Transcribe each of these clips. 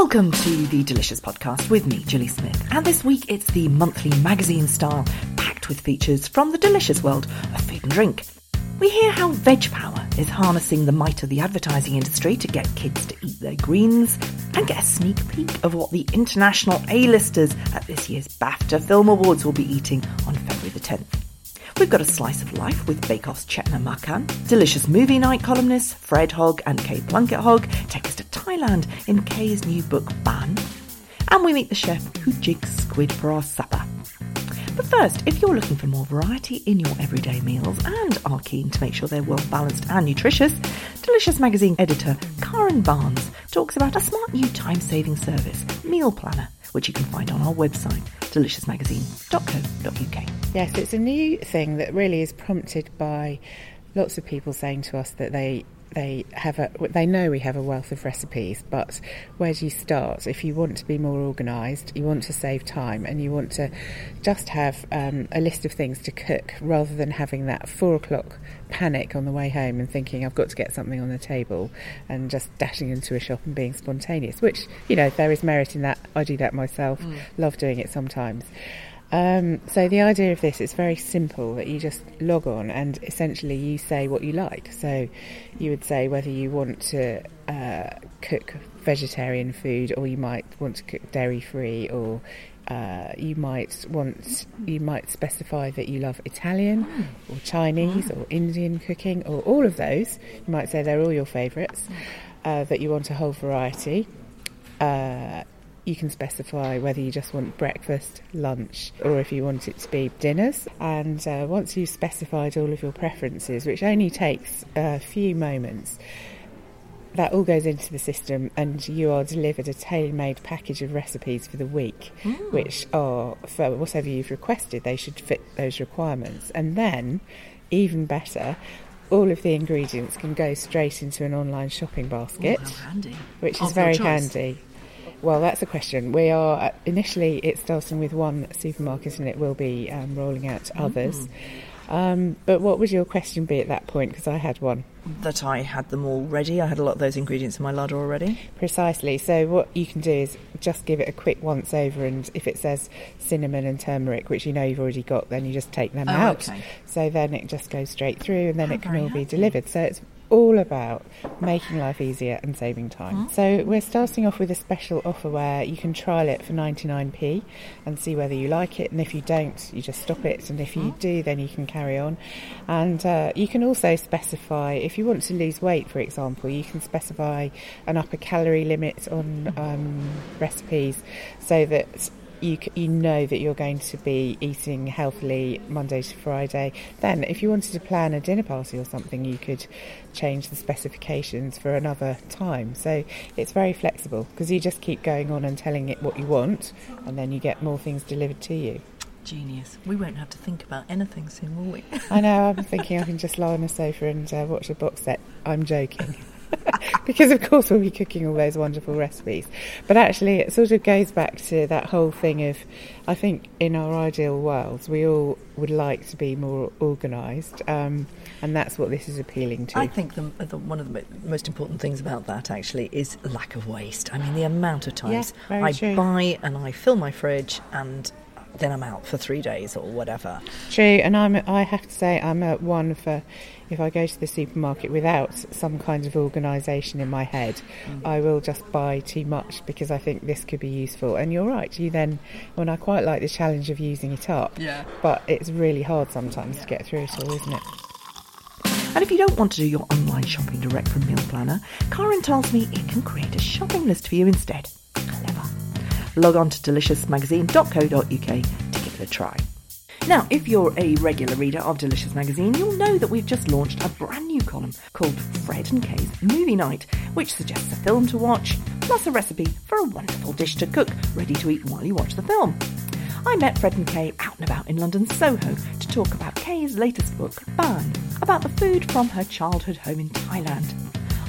Welcome to the Delicious Podcast with me, Gilly Smith. And this week it's the monthly magazine style, packed with features from the delicious world of food and drink. We hear how Veg Power is harnessing the might of the advertising industry to get kids to eat their greens, and get a sneak peek of what the international A-listers at this year's BAFTA Film Awards will be eating on February the 10th. We've got a slice of life with Bake Off's Chetna Makan. Delicious movie night columnists Fred Hogge and Kay Plunkett Hogge take us to Thailand in Kay's new book Baan. And we meet the chef who jigs squid for our supper. But first, if you're looking for more variety in your everyday meals and are keen to make sure they're well balanced and nutritious, Delicious Magazine editor Karen Barnes talks about a smart new time saving service, Meal Planner, which you can find on our website, deliciousmagazine.co.uk. Yes, it's a new thing that really is prompted by lots of people saying to us that they they have a they know we have a wealth of recipes, but where do you start? If you want to be more organised, you want to save time, and you want to just have um, a list of things to cook rather than having that four o'clock panic on the way home and thinking I've got to get something on the table and just dashing into a shop and being spontaneous. Which you know there is merit in that. I do that myself. Love doing it sometimes. Um, so the idea of this is very simple that you just log on and essentially you say what you like. So you would say whether you want to uh, cook vegetarian food or you might want to cook dairy free or uh, you might want you might specify that you love Italian or Chinese or Indian cooking or all of those. You might say they're all your favourites. Uh, that you want a whole variety. You can specify whether you just want breakfast, lunch, or if you want it to be dinners. And uh, once you've specified all of your preferences, which only takes a few moments, that all goes into the system, and you are delivered a tailor made package of recipes for the week, which are for whatever you've requested, they should fit those requirements. And then, even better, all of the ingredients can go straight into an online shopping basket handy. which is Of very handy. Well, that's a question. We are uh, initially it's starting with one supermarket, and it will be um, rolling out to others. Um, but what would your question be at that point? Because I had one That I had them all ready. I had a lot of those ingredients in my larder already. precisely. So what you can do is just give it a quick once over, and if it says cinnamon and turmeric, which you know you've already got, then you just take them Oh, out. okay. So then it just goes straight through, and then Oh, it can all be delivered. So it's all about making life easier and saving time. So we're starting off with a special offer where you can trial it for 99p and see whether you like it. And if you don't, you just stop it. And if you do, then you can carry on. And uh, you can also specify if you want to lose weight, for example, you can specify an upper calorie limit on um, recipes so that you you know that you're going to be eating healthily Monday to Friday. Then, if you wanted to plan a dinner party or something, you could change the specifications for another time. So it's very flexible because you just keep going on and telling it what you want, and then you get more things delivered to you. Genius. We won't have to think about anything soon, will we? I know. I'm thinking I can just lie on a sofa and uh, watch a box set. I'm joking. because of course we'll be cooking all those wonderful recipes. But actually, it sort of goes back to that whole thing of, I think in our ideal worlds, we all would like to be more organised, um, and that's what this is appealing to. I think the, the, one of the most important things about that actually is lack of waste. I mean, the amount of times very I true. buy and I fill my fridge and then I'm out for three days or whatever. True, and I'm I have to say I'm a one for if I go to the supermarket without some kind of organisation in my head, mm. I will just buy too much because I think this could be useful. And you're right, you then when I quite like the challenge of using it up. Yeah. But it's really hard sometimes to get through it all, isn't it? And if you don't want to do your online shopping direct from Meal Planner, Karen tells me it can create a shopping list for you instead. Clever. Log on to deliciousmagazine.co.uk to give it a try. Now, if you're a regular reader of Delicious Magazine, you'll know that we've just launched a brand new column called Fred and Kay's Movie Night, which suggests a film to watch, plus a recipe for a wonderful dish to cook, ready to eat while you watch the film. I met Fred and Kay out and about in London Soho to talk about Kay's latest book, Baan, about the food from her childhood home in Thailand.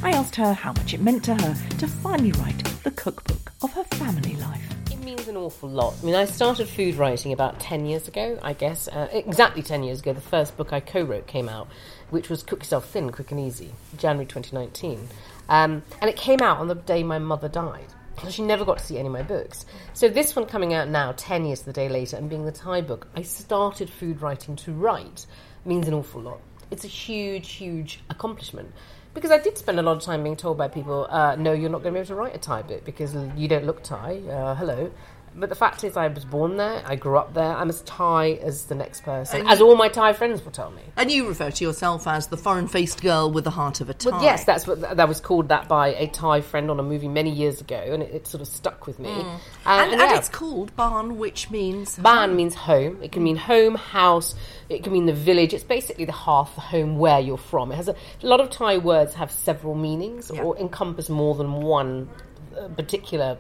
I asked her how much it meant to her to finally write the cookbook of her family life. Means an awful lot. I mean, I started food writing about 10 years ago, I guess. Uh, exactly 10 years ago, the first book I co wrote came out, which was Cook Yourself Thin, Quick and Easy, January 2019. Um, and it came out on the day my mother died. She never got to see any of my books. So this one coming out now, 10 years the day later, and being the Thai book, I started food writing to write means an awful lot. It's a huge, huge accomplishment. Because I did spend a lot of time being told by people, uh, no, you're not going to be able to write a Thai bit because you don't look Thai. Uh, hello. But the fact is, I was born there, I grew up there, I'm as Thai as the next person, as all my Thai friends will tell me. And you refer to yourself as the foreign-faced girl with the heart of a Thai. Well, yes, that's what that was called that by a Thai friend on a movie many years ago, and it, it sort of stuck with me. and, And, and yeah. it's called Baan, which means Baan means home. It can mean home, house. It can mean the village. It's basically the hearth, the home where you're from. It has a, a lot of Thai words have several meanings or encompass more than one uh, particular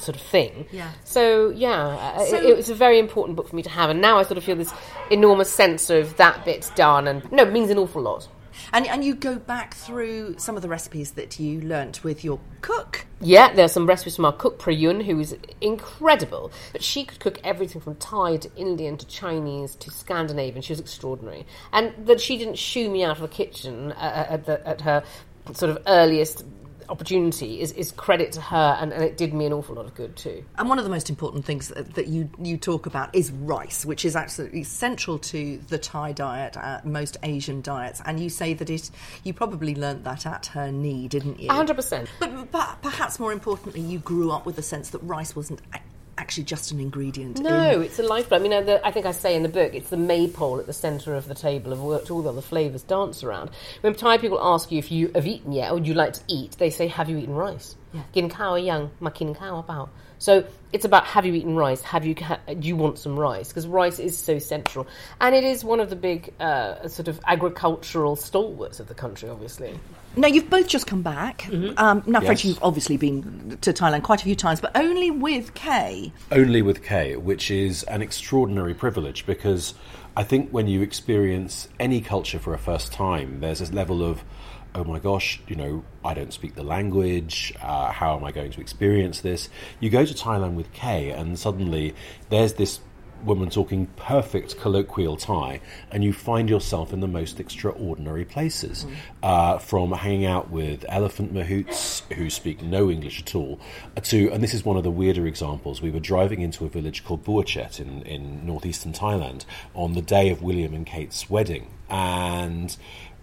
sort of thing. Yeah. So yeah, uh, So- it, it was a very important book for me to have, and now I sort of feel this enormous sense of that bit's done, and no, it means an awful lot. And, and you go back through some of the recipes that you learnt with your cook. Yeah, there are some recipes from our cook Prayun, who is incredible. But she could cook everything from Thai to Indian to Chinese to Scandinavian. She was extraordinary, and that she didn't shoo me out of the kitchen uh, at, the, at her sort of earliest opportunity is, is credit to her, and, and it did me an awful lot of good too. And one of the most important things that, that you, you talk about is rice, which is absolutely central to the Thai diet, uh, most Asian diets. And you say that it, you probably learnt that at her knee, didn't you? A hundred percent. But per- perhaps more importantly, you grew up with the sense that rice wasn't actually just an ingredient. No, in- it's a lifeblood. I mean, I think I say in the book, it's the maypole at the centre of the table of which all the other flavours dance around. When Thai people ask you if you have eaten yet or would you like to eat, they say, "Have you eaten rice?" Gin kao young, makin kao about. So it's about have you eaten rice? Have you do you want some rice? Because rice is so central, and it is one of the big uh, sort of agricultural stalwarts of the country, obviously. Now, you've both just come back. Mm-hmm. Um, now, Fred, you've obviously been to Thailand quite a few times, but only with Kay. only with Kay, which is an extraordinary privilege because I think when you experience any culture for a first time, there's this level of, oh my gosh, you know, I don't speak the language. Uh, how am I going to experience this? You go to Thailand with Kay, and suddenly there's this woman talking perfect colloquial Thai, and you find yourself in the most extraordinary places. Uh, from hanging out with elephant mahouts who speak no English at all, uh, to, and this is one of the weirder examples, we were driving into a village called Buachet in, in northeastern Thailand on the day of William and Kate's wedding, and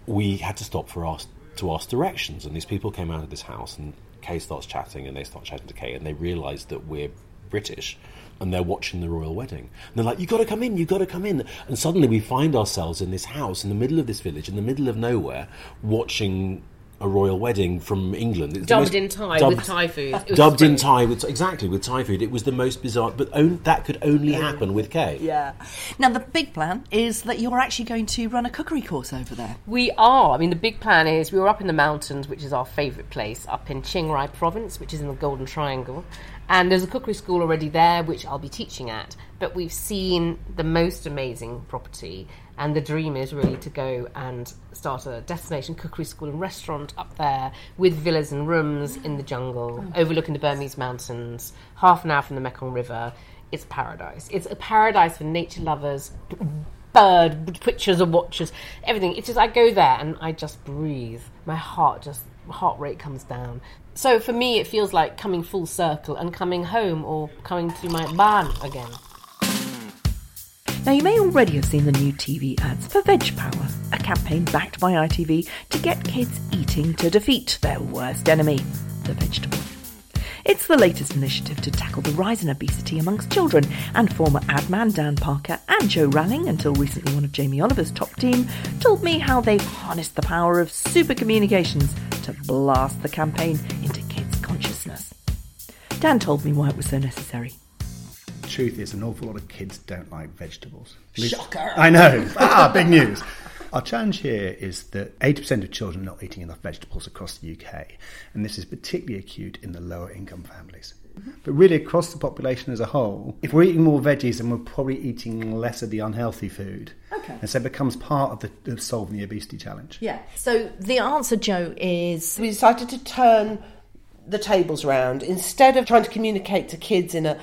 we had to stop for ask, to ask directions, and these people came out of this house, and Kay starts chatting, and they start chatting to Kay, and they realise that we're British and they're watching the royal wedding. And they're like, "You've gotta come in, You've gotta come in. And suddenly we find ourselves in this house in the middle of this village, in the middle of nowhere, watching a royal wedding from England. It's Dubbed most- in Thai dubbed- with Thai food. It was Dubbed in. Thai with exactly with Thai food. It was the most bizarre, but on, that could only happen with Kay. Yeah. Now, the big plan is that you're actually going to run a cookery course over there. We are. I mean, the big plan is we were up in the mountains, which is our favourite place, up in Chiang Rai province, which is in the Golden Triangle. And there's a cookery school already there, which I'll be teaching at. But we've seen the most amazing property, and the dream is really to go and start a destination cookery school and restaurant up there with villas and rooms in the jungle, mm. overlooking the Burmese mountains, half an hour from the Mekong River. It's paradise. It's a paradise for nature lovers, bird pictures and watchers, everything. It's just I go there and I just breathe. My heart just heart rate comes down. So for me, it feels like coming full circle and coming home or coming to my Baan again. Now, you may already have seen the new TV ads for Veg Power, a campaign backed by ITV to get kids eating to defeat their worst enemy, the vegetable. It's the latest initiative to tackle the rise in obesity amongst children, and former ad man Dan Parker and Jo Ralling, until recently one of Jamie Oliver's top team, told me how they've harnessed the power of super communications to blast the campaign into kids' consciousness. Dan told me why it was so necessary truth is, an awful lot of kids don't like vegetables. Shocker! I know. ah, big news. Our challenge here is that 80% of children are not eating enough vegetables across the UK, and this is particularly acute in the lower income families. Mm-hmm. But really, across the population as a whole, if we're eating more veggies, then we're probably eating less of the unhealthy food. Okay. And so it becomes part of, the, of solving the obesity challenge. Yeah. So the answer, Jo, is we decided to turn the tables round instead of trying to communicate to kids in a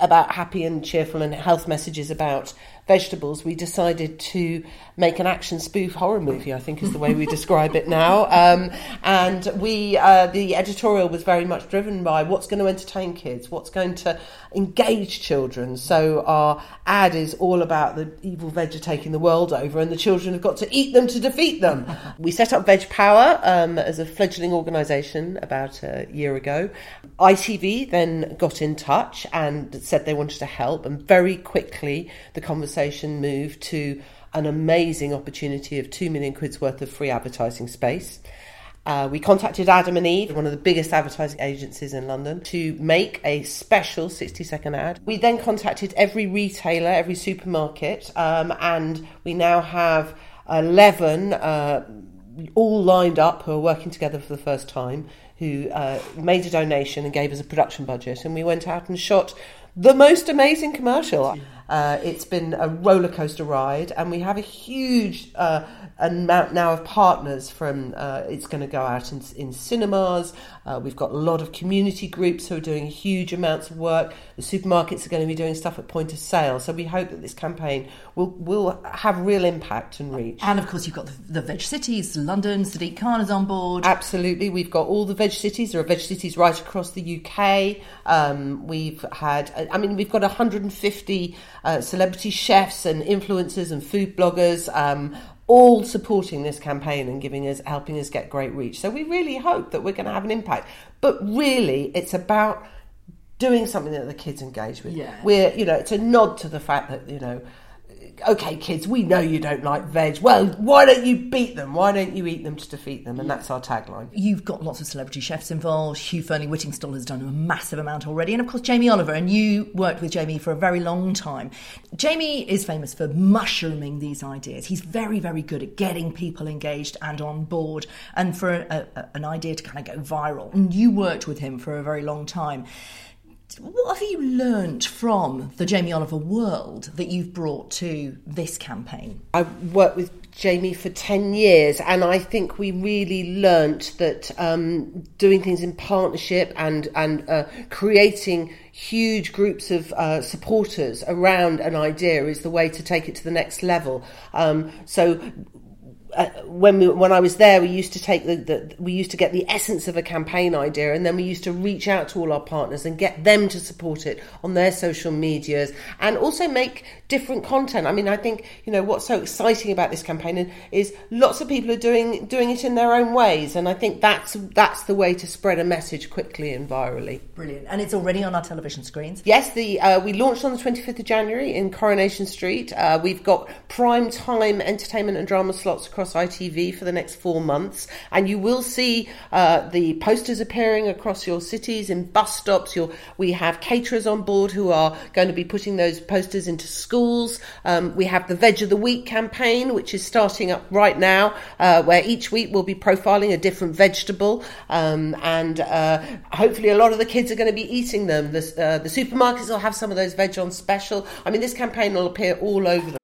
about happy and cheerful and health messages about vegetables, we decided to make an action spoof horror movie. I think is the way we describe it now. Um, and we, uh, the editorial was very much driven by what's going to entertain kids, what's going to engage children. So our ad is all about the evil veg taking the world over, and the children have got to eat them to defeat them. we set up Veg Power um, as a fledgling organisation about a year ago. ITV then got in touch and said they wanted to help, and very quickly the conversation moved to an amazing opportunity of two million quid's worth of free advertising space. Uh, we contacted Adam and Eve, one of the biggest advertising agencies in London, to make a special 60 second ad. We then contacted every retailer, every supermarket, um, and we now have 11 uh, all lined up who are working together for the first time who uh, made a donation and gave us a production budget. And we went out and shot the most amazing commercial. Uh, it's been a roller coaster ride, and we have a huge uh, amount now of partners from uh, it's going to go out in, in cinemas. Uh, we've got a lot of community groups who are doing huge amounts of work. The supermarkets are going to be doing stuff at point of sale. So we hope that this campaign will will have real impact and reach. And of course, you've got the, the veg cities. London, Sadiq Khan is on board. Absolutely, we've got all the veg cities. There are veg cities right across the UK. Um, we've had, I mean, we've got 150 uh, celebrity chefs and influencers and food bloggers. Um, all supporting this campaign and giving us helping us get great reach. So we really hope that we're going to have an impact. But really, it's about doing something that the kids engage with. Yeah. We're, you know, it's a nod to the fact that, you know, okay, kids, we know you don't like veg. Well, why don't you beat them? Why don't you eat them to defeat them? And that's our tagline. You've got lots of celebrity chefs involved. Hugh Fearnley Whittingstall has done a massive amount already. And of course, Jamie Oliver. And you worked with Jamie for a very long time. Jamie is famous for mushrooming these ideas. He's very, very good at getting people engaged and on board and for a, a, an idea to kind of go viral. And you worked with him for a very long time. What have you learnt from the Jamie Oliver world that you've brought to this campaign? I worked with Jamie for 10 years, and I think we really learnt that um, doing things in partnership and, and uh, creating huge groups of uh, supporters around an idea is the way to take it to the next level. Um, so uh, when we, when I was there, we used to take the, the, we used to get the essence of a campaign idea, and then we used to reach out to all our partners and get them to support it on their social medias, and also make different content. I mean, I think you know what's so exciting about this campaign is lots of people are doing doing it in their own ways, and I think that's that's the way to spread a message quickly and virally. Brilliant, and it's already on our television screens. Yes, the uh, we launched on the twenty fifth of January in Coronation Street. Uh, we've got prime time entertainment and drama slots across ITV for the next four months, and you will see uh, the posters appearing across your cities in bus stops. You'll, we have caterers on board who are going to be putting those posters into schools. Um, we have the Veg of the Week campaign, which is starting up right now, uh, where each week we'll be profiling a different vegetable, um, and uh, hopefully a lot of the kids are going to be eating them. The, uh, the supermarkets will have some of those veg on special. I mean, this campaign will appear all over the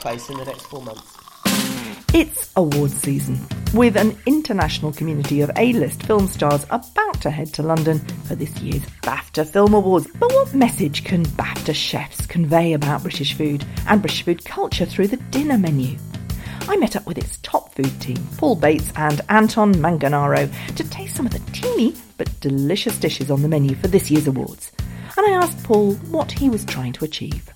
Place in the next four months. It's awards season, with an international community of A-list film stars about to head to London for this year's BAFTA Film Awards. But what message can BAFTA chefs convey about British food and British food culture through the dinner menu? I met up with its top food team, Paul Bates and Anton Manganaro, to taste some of the teeny but delicious dishes on the menu for this year's awards. And I asked Paul what he was trying to achieve.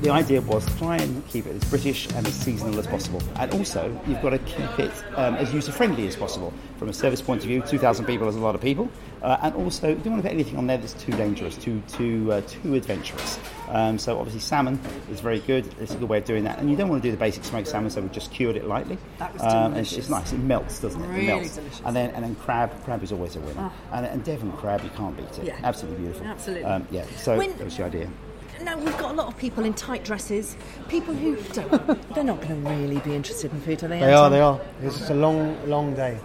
The idea was to try and keep it as British and as seasonal as possible. And also, you've got to keep it um, as user friendly as possible. From a service point of view, 2,000 people is a lot of people. Uh, and also, you don't want to put anything on there that's too dangerous, too, too, uh, too adventurous. Um, so, obviously, salmon is very good. It's a good way of doing that. And you don't want to do the basic smoked salmon, so we just cured it lightly. That was um, delicious. it's just nice. It melts, doesn't it? Really it melts. delicious. And then, and then crab. Crab is always a winner. Oh. And, and Devon crab, you can't beat it. Yeah. Absolutely beautiful. Absolutely. Um, yeah, so When- that was the idea. No, we've got a lot of people in tight dresses. People who don't, they're not going to really be interested in food, are they? They are, they are. It's just a long, long day.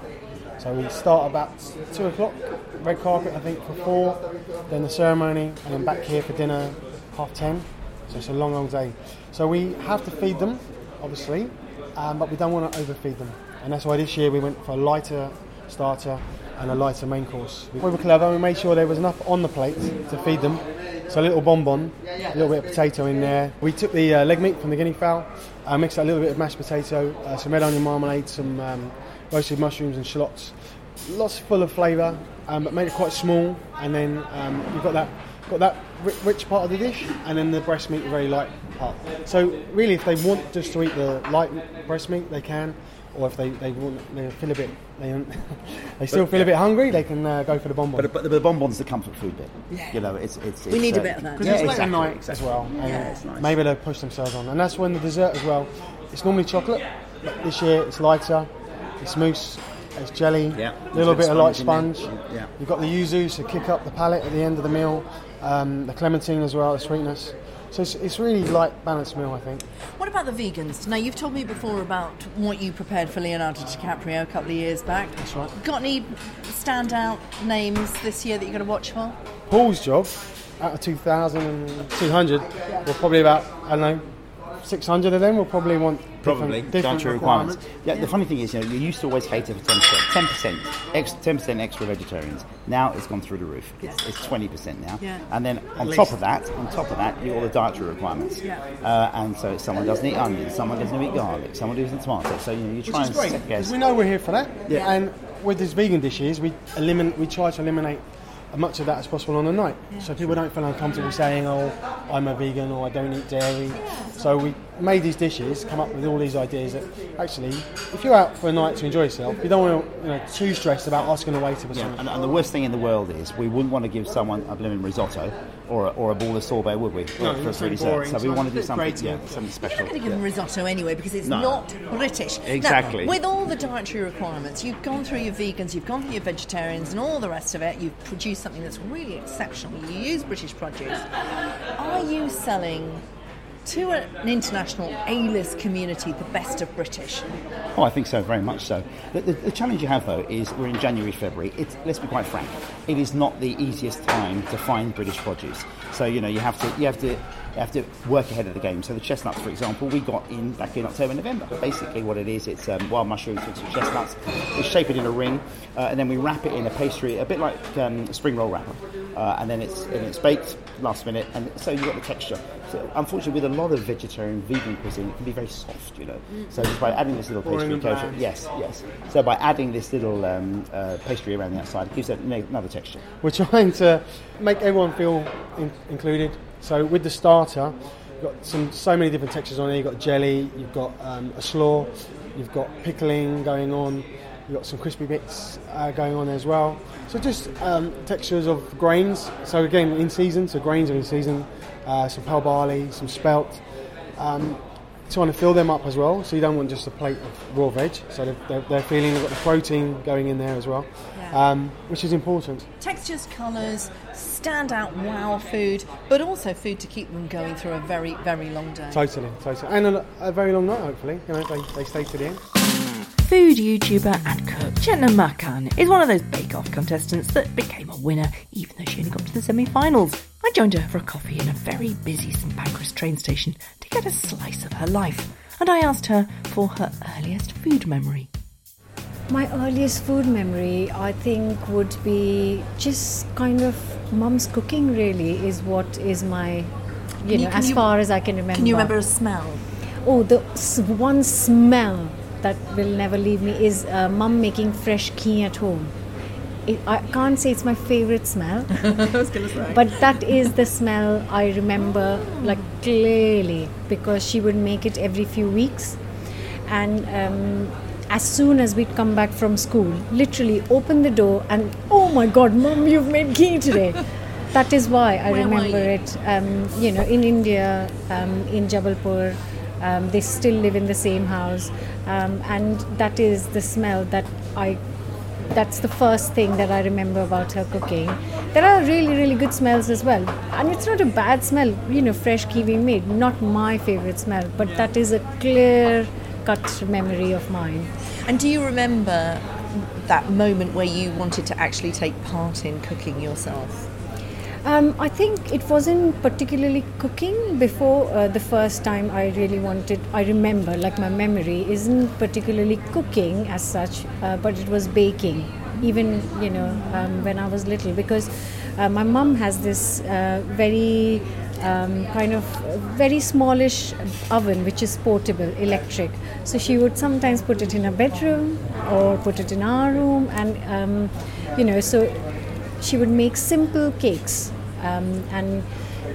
So we start about two o'clock, red carpet I think for four, then the ceremony, and then back here for dinner half ten. So it's a long, long day. So we have to feed them, obviously, um, but we don't want to overfeed them. And that's why this year we went for a lighter starter and a lighter main course. We were clever, we made sure there was enough on the plate to feed them. So a little bonbon, a little bit of potato in there. We took the uh, leg meat from the guinea fowl, uh, mixed a little bit of mashed potato, uh, some red onion marmalade, some um, roasted mushrooms and shallots. Lots full of flavour, um, but made it quite small. And then um, you've got that got that rich part of the dish, and then the breast meat, the very light part. So really, if they want just to eat the light breast meat, they can. Or if they, they want they feel a bit they, they still But, feel a bit hungry, they can uh, go for the bonbon. But, but the bonbon's the comfort food bit. Yeah. You know, it's it's. We it's, need a uh, bit of that. 'Cause Yeah, it's late at night exactly. as well. and Yeah, it's nice. Maybe they'll push themselves on, and that's when the dessert as well. It's normally chocolate. But this year it's lighter. It's mousse. It's jelly. Yeah, A little bit of light sponge sponge. in there. Yeah. You've got the yuzu to kick up the palate at the end of the meal. Um, the clementine as well, the sweetness. So it's, it's really light, balanced meal, I think. What about the vegans? Now, you've told me before about what you prepared for Leonardo DiCaprio a couple of years back. That's right. Got any standout names this year that you're going to watch for? Paul's job, out of 2,200, will probably about, I don't know, 600 of them will probably want Probably different, different dietary requirements. requirements. Yeah, the funny thing is, you know, you used to always cater for ten percent, ten percent, ex, ten percent extra vegetarians. Now it's gone through the roof. It's, it's twenty percent now. Yeah. And then on At top least. of that, on top of that, you all the dietary requirements. Yeah. Uh, and so someone doesn't eat onions, someone doesn't eat garlic, someone doesn't eat tomato. So you know, you Which try is and great, second guess. we know we're here for that. Yeah. And with these vegan dishes, we eliminate, we try to eliminate as much of that as possible on the night, so people don't feel uncomfortable saying, "Oh, I'm a vegan" or "I don't eat dairy." So we made these dishes, come up with all these ideas that actually, if you're out for a night to enjoy yourself, you don't want to, you know, too stressed about asking a waiter for Yeah, something. and, and the worst thing in the world is we wouldn't want to give someone a blooming risotto or a, or a ball of sorbet, would we? No, for a it's free dessert. boring, So we want to do something, yeah, something special. You're not going to give them risotto anyway because it's No. not British. Now, Exactly. with all the dietary requirements, you've gone through your vegans, you've gone through your vegetarians, and all the rest of it. You've produced something that's really exceptional. You use British produce. Are you selling to an international A-list community the best of British? Oh, I think so, very much so. The, the, the challenge you have, though, is we're in January, February. It's, let's be quite frank, it is not the easiest time to find British produce. So you know you have to you have to you have to work ahead of the game. So the chestnuts, for example, we got in back in October, November. Basically, what it is, it's um, wild mushrooms with some chestnuts. We shape it in a ring, uh, and then we wrap it in a pastry, a bit like um, a spring roll wrapper, uh, and then it's and it's baked last minute, and so you have got the texture. So unfortunately, with a lot of vegetarian, vegan cuisine, it can be very soft, you know. So just by adding this little pastry coating, yes, yes. So by adding this little um, uh, pastry around the outside, it gives it another texture. We're trying to make everyone feel in, included. So with the starter, you've got some so many different textures on it. You've got jelly, you've got um, a slaw, you've got pickling going on, you've got some crispy bits uh, going on as well. So just um, textures of grains. So again, in season, so grains are in season. Uh, some pearl barley, some spelt. Um, trying to fill them up as well. So you don't want just a plate of raw veg. So they're, they're, they're feeling they've got the protein going in there as well, Yeah. um, which is important. Textures, colours, stand out wow food, but also food to keep them going through a very, very long day. Totally, totally. And a, a very long night, hopefully. You know, they, they stay to the end. Food YouTuber and cook Chetna Makan is one of those Bake Off contestants that became a winner even though she only got to the semi finals. I joined her for a coffee in a very busy St Pancras train station to get a slice of her life, and I asked her for her earliest food memory. My earliest food memory, I think, would be just kind of mum's cooking. Really, is what is my, you Can know, you- can as you- far as I can remember. Can you remember a smell? Oh, the one smell that will never leave me is uh, mum making fresh ghee at home. It, I can't say it's my favorite smell, I was going to say. but that is the smell I remember like clearly because she would make it every few weeks, and um, as soon as we'd come back from school, literally open the door and oh my God, mum, you've made ghee today. that is why I Where remember it. Um, you know, in India, um, in Jabalpur. Um, they still live in the same house, um, and that is the smell that I. That's the first thing that I remember about her cooking. There are really, really good smells as well, and it's not a bad smell. You know, fresh ghee made. Not my favorite smell, but that is a clear cut memory of mine. And do you remember that moment where you wanted to actually take part in cooking yourself? Um, I think it wasn't particularly cooking before uh, the first time I really wanted. I remember, like my memory isn't particularly cooking as such, uh, but it was baking. Even you know um, when I was little, because uh, my mum has this uh, very um, kind of very smallish oven which is portable, electric. So she would sometimes put it in her bedroom or put it in our room, and um, you know so she would make simple cakes um, and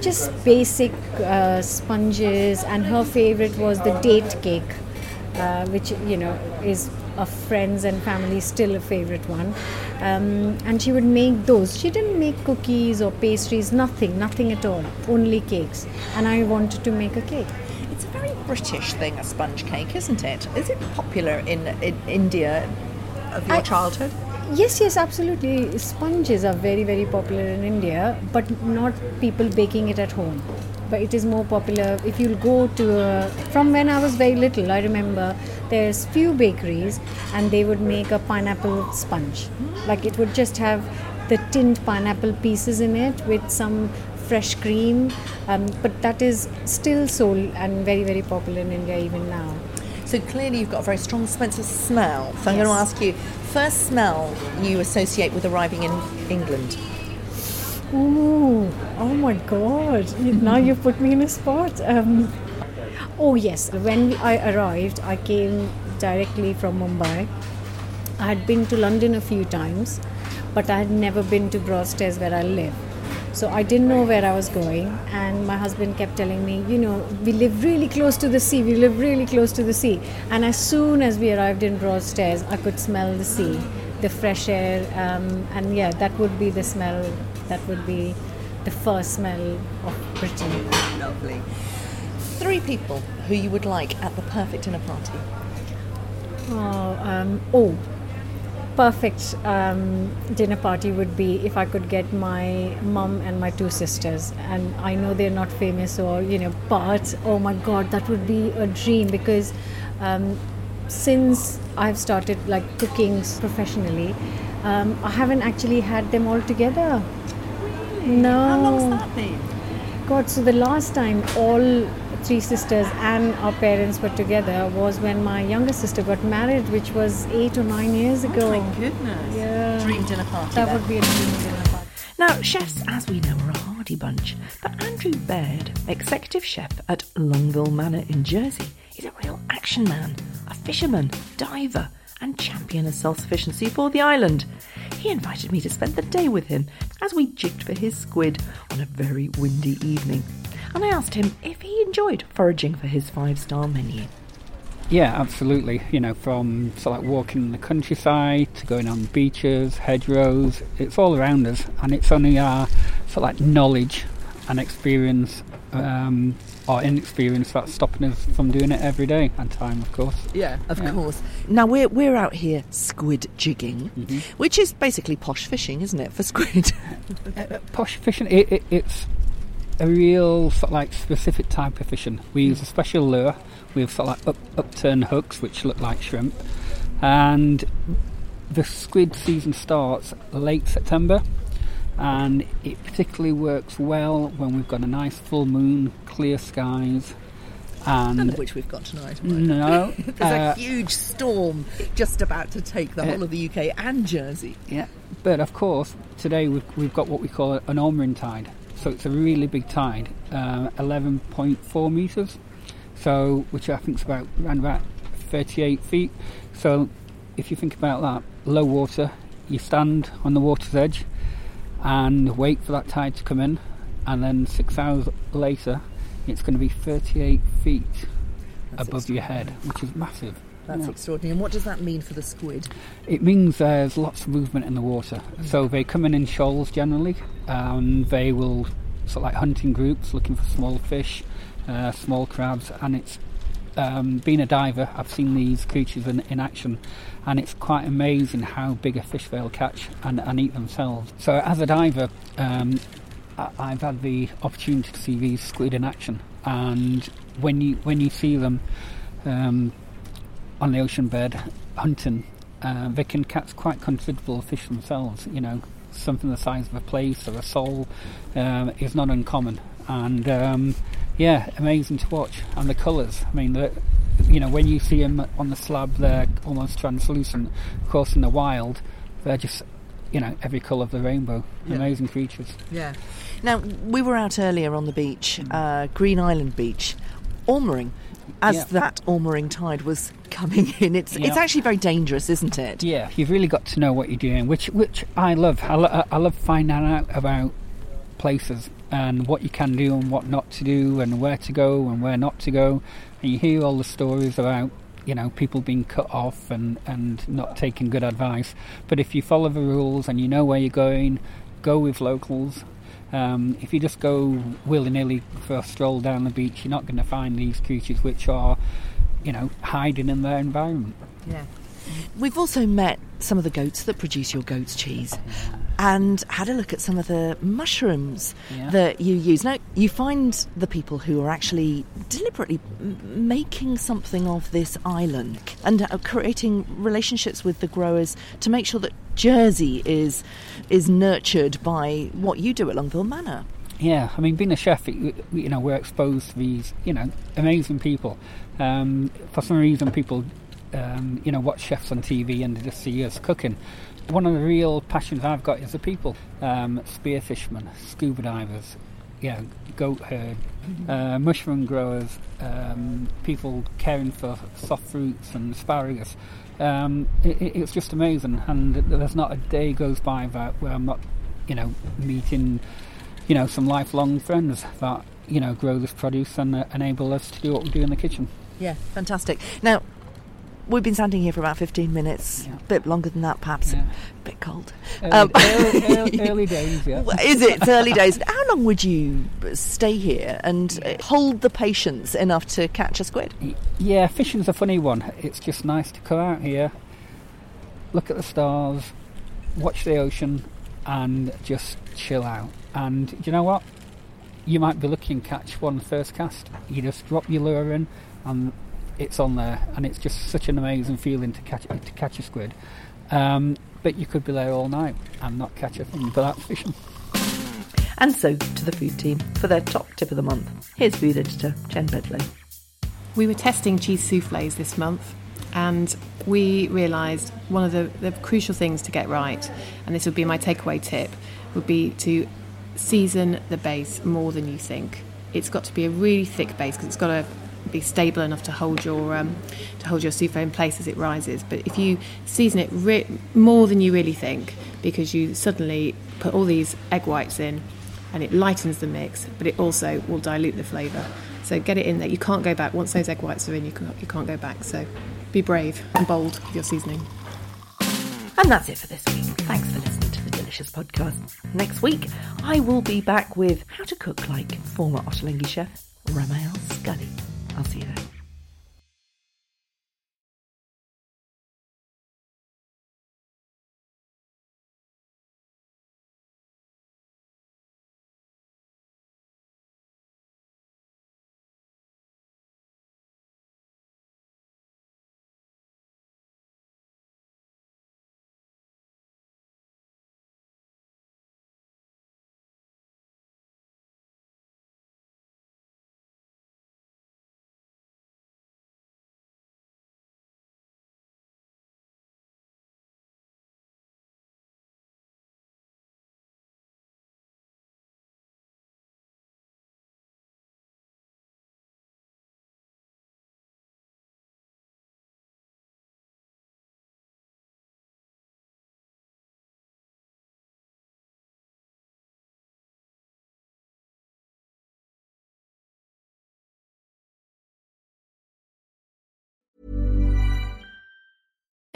just basic uh, sponges and her favorite was the date cake uh, which you know is of friends and family still a favorite one um, and she would make those she didn't make cookies or pastries nothing nothing at all only cakes and i wanted to make a cake It's a very British thing, a sponge cake, isn't it? Is it popular in, in India of your I- childhood? Yes, yes, absolutely. Sponges are very, very popular in India, but not people baking it at home. But it is more popular if you'll go to. A, from when I was very little, I remember there's few bakeries, and they would make a pineapple sponge. Like it would just have the tinned pineapple pieces in it with some fresh cream. Um, but that is still sold and very, very popular in India even now. So clearly you've got a very strong sense of smell. So I'm going to ask you, first smell you associate with arriving in England? Ooh, oh my God! Now you've put me in a spot. Um, oh yes, when I arrived, I came directly from Mumbai. I had been to London a few times, but I had never been to Broadstairs where I live. So I didn't know where I was going, and my husband kept telling me, you know, we live really close to the sea. We live really close to the sea. And as soon as we arrived in Broadstairs, I could smell the sea, the fresh air, um, and yeah, that would be the smell. That would be the first smell of Britain. Lovely. Three people who you would like at the perfect dinner party. Oh, um, oh, perfect um, dinner party would be if I could get my mum and my two sisters. And I know they're not famous or, you know, but oh my god, that would be a dream because um, since I've started like cooking professionally, um, I haven't actually had them all together. Really? No. How long's that been? God, so the last time all three sisters and our parents were together was when my younger sister got married, which was eight or nine years oh ago. Oh my goodness. Yeah. Dream dinner party. That then. would be a dream dinner party. Now, chefs, as we know, are a hardy bunch, but Andrew Baird, executive chef at Longueville Manor in Jersey, is a real action man, a fisherman, diver, and champion of self sufficiency for the island. He invited me to spend the day with him as we jigged for his squid on a very windy evening. And I asked him if he enjoyed foraging for his five star menu. Yeah, absolutely. You know, from sort of like walking in the countryside to going on beaches, hedgerows, it's all around us, and it's only our sort of like knowledge and experience um, or inexperience that's stopping us from doing it every day and time, of course. Yeah, of course. Now we're we're out here squid jigging, mm-hmm. which is basically posh fishing, isn't it, for squid? Uh, uh, posh fishing, it, it, it's a real sort of like specific type of fishing. We use a special lure with sort of like up, upturned hooks, which look like shrimp, and the squid season starts late September, and it particularly works well when we've got a nice full moon, clear skies, and None of which we've got tonight. No, There's uh, a huge storm just about to take the uh, whole of the UK and Jersey. Yeah, but of course, today we've, we've got what we call an Ormering tide. So it's a really big tide, uh, 11.4 metres, so which I think is about around about 38 feet. So if you think about that, low water, you stand on the water's edge and wait for that tide to come in, and then six hours later, it's going to be 38 feet above your head, which is massive. That's extraordinary. And what does that mean for the squid? It means there's lots of movement in the water. So they come in in shoals generally. Um, they will sort of like hunting groups looking for small fish, uh, small crabs, and it's um, being a diver. I've seen these creatures in, in action, and it's quite amazing how big a fish they'll catch and, and eat themselves. So as a diver, um, I- I've had the opportunity to see these squid in action, and when you when you see them. Um, on the ocean bed hunting, uh, they can catch quite considerable fish themselves. You know, something the size of a plaice or a sole um, is not uncommon, and um, yeah, amazing to watch. And the colours, I mean, the, you know, when you see them on the slab, they're almost translucent. Of course, in the wild, they're just you know every colour of the rainbow. Yeah. Amazing creatures. Yeah. Now, we were out earlier on the beach, uh, Green Island Beach, Ormering. As Yeah. that Ormering tide was coming in, it's it's actually very dangerous, isn't it? Yeah, you've really got to know what you're doing, which which I love. I, lo- I love finding out about places and what you can do and what not to do, and where to go and where not to go. And you hear all the stories about you know people being cut off and and not taking good advice. But if you follow the rules and you know where you're going, go with locals. Um, if you just go willy nilly for a stroll down the beach, you're not going to find these creatures which are, you know, hiding in their environment. Yeah. We've also met some of the goats that produce your goat's cheese and had a look at some of the mushrooms Yeah. that you use. Now, you find the people who are actually deliberately m- making something of this island and uh, creating relationships with the growers to make sure that Jersey is is nurtured by what you do at Longueville Manor. Yeah, I mean, being a chef, you know, we're exposed to these, you know, amazing people. Um, for some reason, people, um, you know, watch chefs on TV and they just see us cooking. One of the real passions I've got is the people. Um, spear fishermen, scuba divers, know, goat herd, uh, mushroom growers, um, people caring for soft fruits and asparagus. Um, it- it's just amazing, and there's not a day goes by that where I'm not, you know, meeting you know, some lifelong friends that, you know, grow this produce and uh, enable us to do what we do in the kitchen. Yeah, fantastic. Now, we've been standing here for about 15 minutes, a bit longer than that perhaps, a bit cold. Um, Early, early, early, early days, yeah. Is it? It's early days. How long would you stay here and uh, hold the patience enough to catch a squid? Yeah, fishing's a funny one. It's just nice to come out here, look at the stars, watch the ocean, and just chill out. And you know what? You might be lucky and catch one first cast. You just drop your lure in, and it's on there, and it's just such an amazing feeling to catch to catch a squid. Um, but you could be there all night and not catch a thing. But that's fishing. And so to the food team for their top tip of the month. Here's food editor Jen Bedloe. We were testing cheese souffles this month, and we realised one of the, the crucial things to get right, and this would be my takeaway tip, would be to season the base more than you think. It's got to be a really thick base because it's got to be stable enough to hold your um, to hold your souffle in place as it rises. But if you season it re- more than you really think, because you suddenly put all these egg whites in, and it lightens the mix, but it also will dilute the flavour. So get it in there. You can't go back once those egg whites are in. You can't, you can't go back. So be brave and bold with your seasoning. And that's it for this week. Thanks for listening to the Delicious Podcast. Next week, I will be back with how to cook like former Ottolenghi chef Ramael Scully. I'll see